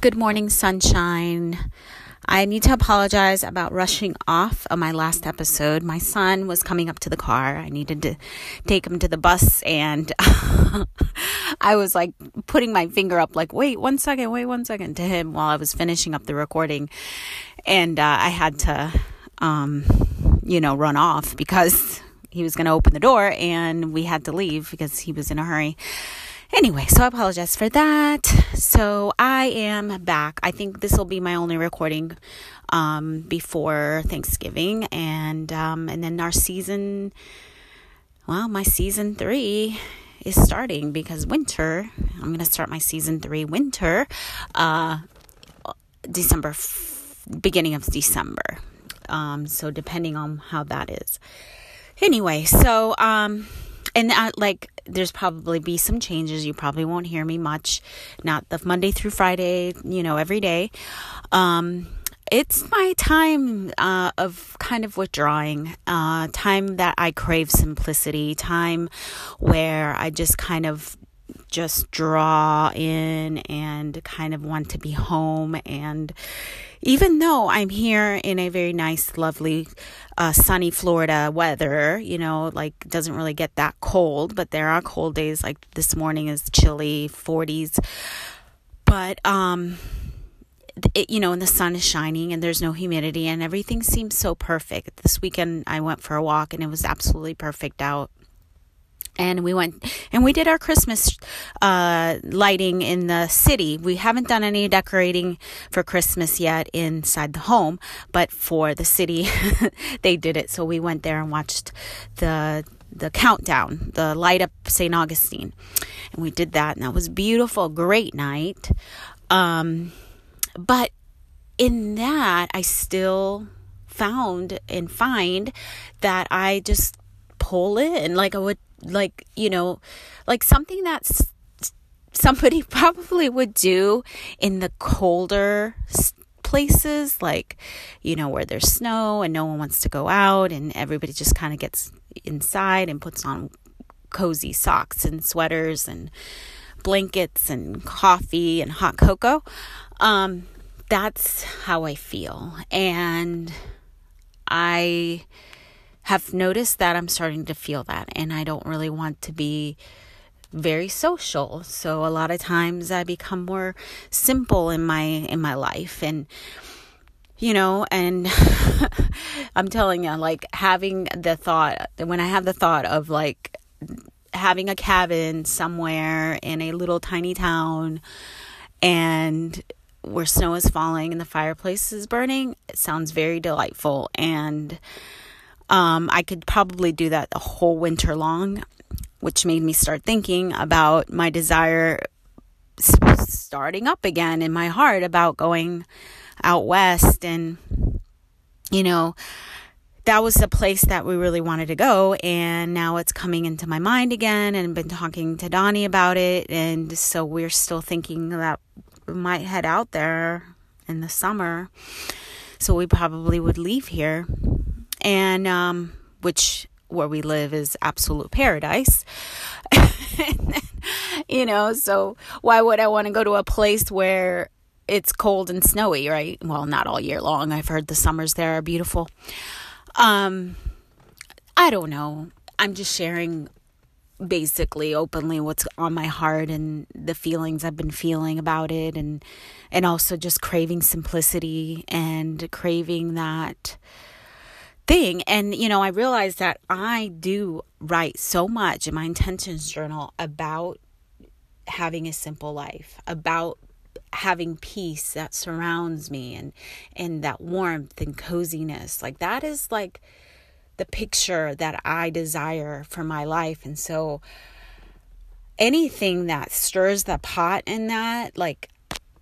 Good morning, Sunshine. I need to apologize about rushing off of my last episode. My son was coming up to the car. I needed to take him to the bus, and I was like putting my finger up, like, wait one second, wait one second to him while I was finishing up the recording. And uh, I had to, um, you know, run off because he was going to open the door and we had to leave because he was in a hurry. Anyway, so I apologize for that. So I am back. I think this will be my only recording um, before Thanksgiving, and um, and then our season. Well, my season three is starting because winter. I'm to start my season three winter, uh, December, f- beginning of December. Um, so depending on how that is. Anyway, so um, and uh, like there's probably be some changes you probably won't hear me much not the monday through friday you know every day um it's my time uh, of kind of withdrawing, uh, time that I crave simplicity, time where I just kind of just draw in and kind of want to be home. And even though I'm here in a very nice, lovely, uh, sunny Florida weather, you know, like doesn't really get that cold, but there are cold days. Like this morning is chilly, 40s. But, um, it, you know, and the sun is shining and there's no humidity and everything seems so perfect. This weekend I went for a walk and it was absolutely perfect out and we went and we did our Christmas uh, lighting in the city. We haven't done any decorating for Christmas yet inside the home, but for the city, they did it. So we went there and watched the the countdown, the light up St. Augustine, and we did that, and that was beautiful, great night. Um, but in that, I still found and find that I just pull in like I would like you know like something that's somebody probably would do in the colder places like you know where there's snow and no one wants to go out and everybody just kind of gets inside and puts on cozy socks and sweaters and blankets and coffee and hot cocoa um that's how i feel. And i have noticed that I'm starting to feel that, and I don't really want to be very social. So a lot of times I become more simple in my in my life and you know and I'm telling you like having the thought when I have the thought of like having a cabin somewhere in a little tiny town and where snow is falling and the fireplace is burning it sounds very delightful and um, I could probably do that the whole winter long, which made me start thinking about my desire starting up again in my heart about going out west. And, you know, that was the place that we really wanted to go. And now it's coming into my mind again. And I've been talking to Donnie about it. And so we're still thinking that we might head out there in the summer. So we probably would leave here and um, which where we live is absolute paradise. you know, so why would I want to go to a place where it's cold and snowy, right? Well, not all year long. I've heard the summers there are beautiful. Um, I don't know. I'm just sharing basically openly what's on my heart and the feelings I've been feeling about it and and also just craving simplicity and craving that thing. And, you know, I realized that I do write so much in my intentions journal about having a simple life, about having peace that surrounds me and and that warmth and coziness like that is like the picture that I desire for my life and so anything that stirs the pot in that, like,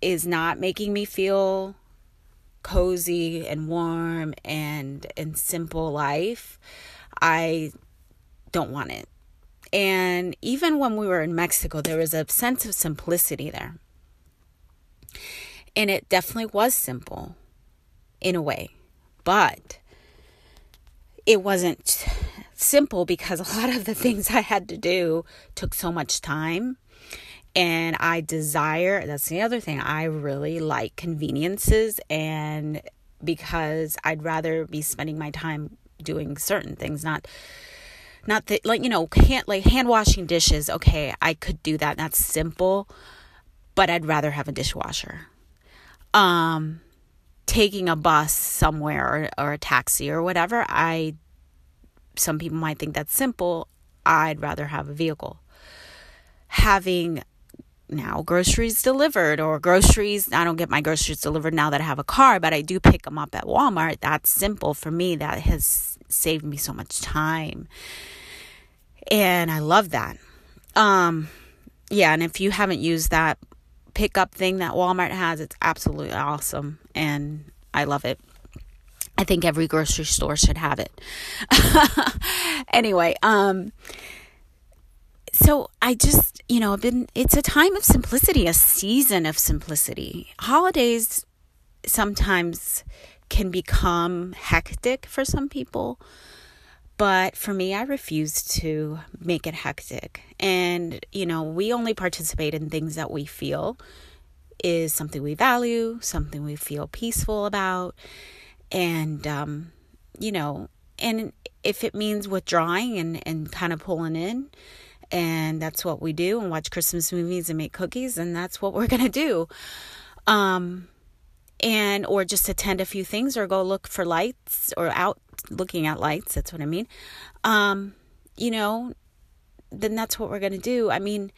is not making me feel cozy and warm and and simple life, I don't want it. And even when we were in Mexico, there was a sense of simplicity there. And it definitely was simple in a way. But it wasn't simple because a lot of the things I had to do took so much time. And I desire, that's the other thing, I really like conveniences. And because I'd rather be spending my time doing certain things, not not that like you know can't like hand washing dishes okay i could do that that's simple but i'd rather have a dishwasher um taking a bus somewhere or, or a taxi or whatever i some people might think that's simple i'd rather have a vehicle having now groceries delivered or groceries i don't get my groceries delivered now that i have a car but i do pick them up at walmart. That's simple for me. That has saved me so much time. And i love that. Um yeah and if you haven't used that pickup thing that walmart has it's absolutely awesome and i love it. I think every grocery store should have it. Anyway um so I just, you know, been it's a time of simplicity, a season of simplicity. Holidays sometimes can become hectic for some people, but for me I refuse to make it hectic. And, you know, we only participate in things that we feel is something we value, something we feel peaceful about, and um, you know, and if it means withdrawing and and kind of pulling in, and that's what we do and watch Christmas movies and make cookies and that's what we're going to do. Um and or just attend a few things or go look for lights or out looking at lights, that's what I mean. Um you know, then that's what we're going to do. I mean,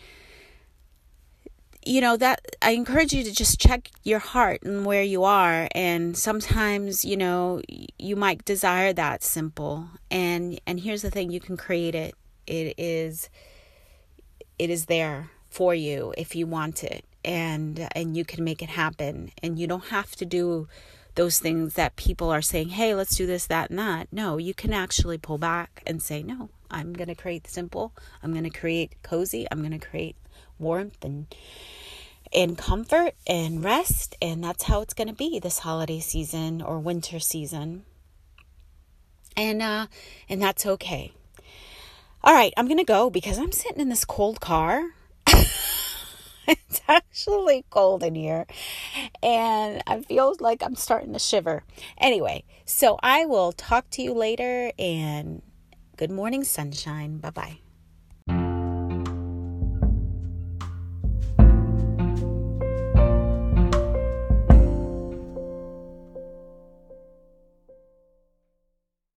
you know that i encourage you to just check your heart and where you are and sometimes you know you might desire that simple and and here's the thing you can create it it is it is there for you if you want it and and you can make it happen. And you don't have to do those things that people are saying hey let's do this that and that. No you can actually pull back and say no i'm going to create simple. I'm going to create cozy. I'm going to create warmth and and comfort and rest and that's how it's going to be this holiday season or winter season. And uh and that's okay all right, I'm going to go because I'm sitting in this cold car. it's actually cold in here and I feel like I'm starting to shiver. Anyway, so I will talk to you later and good morning, sunshine. Bye bye.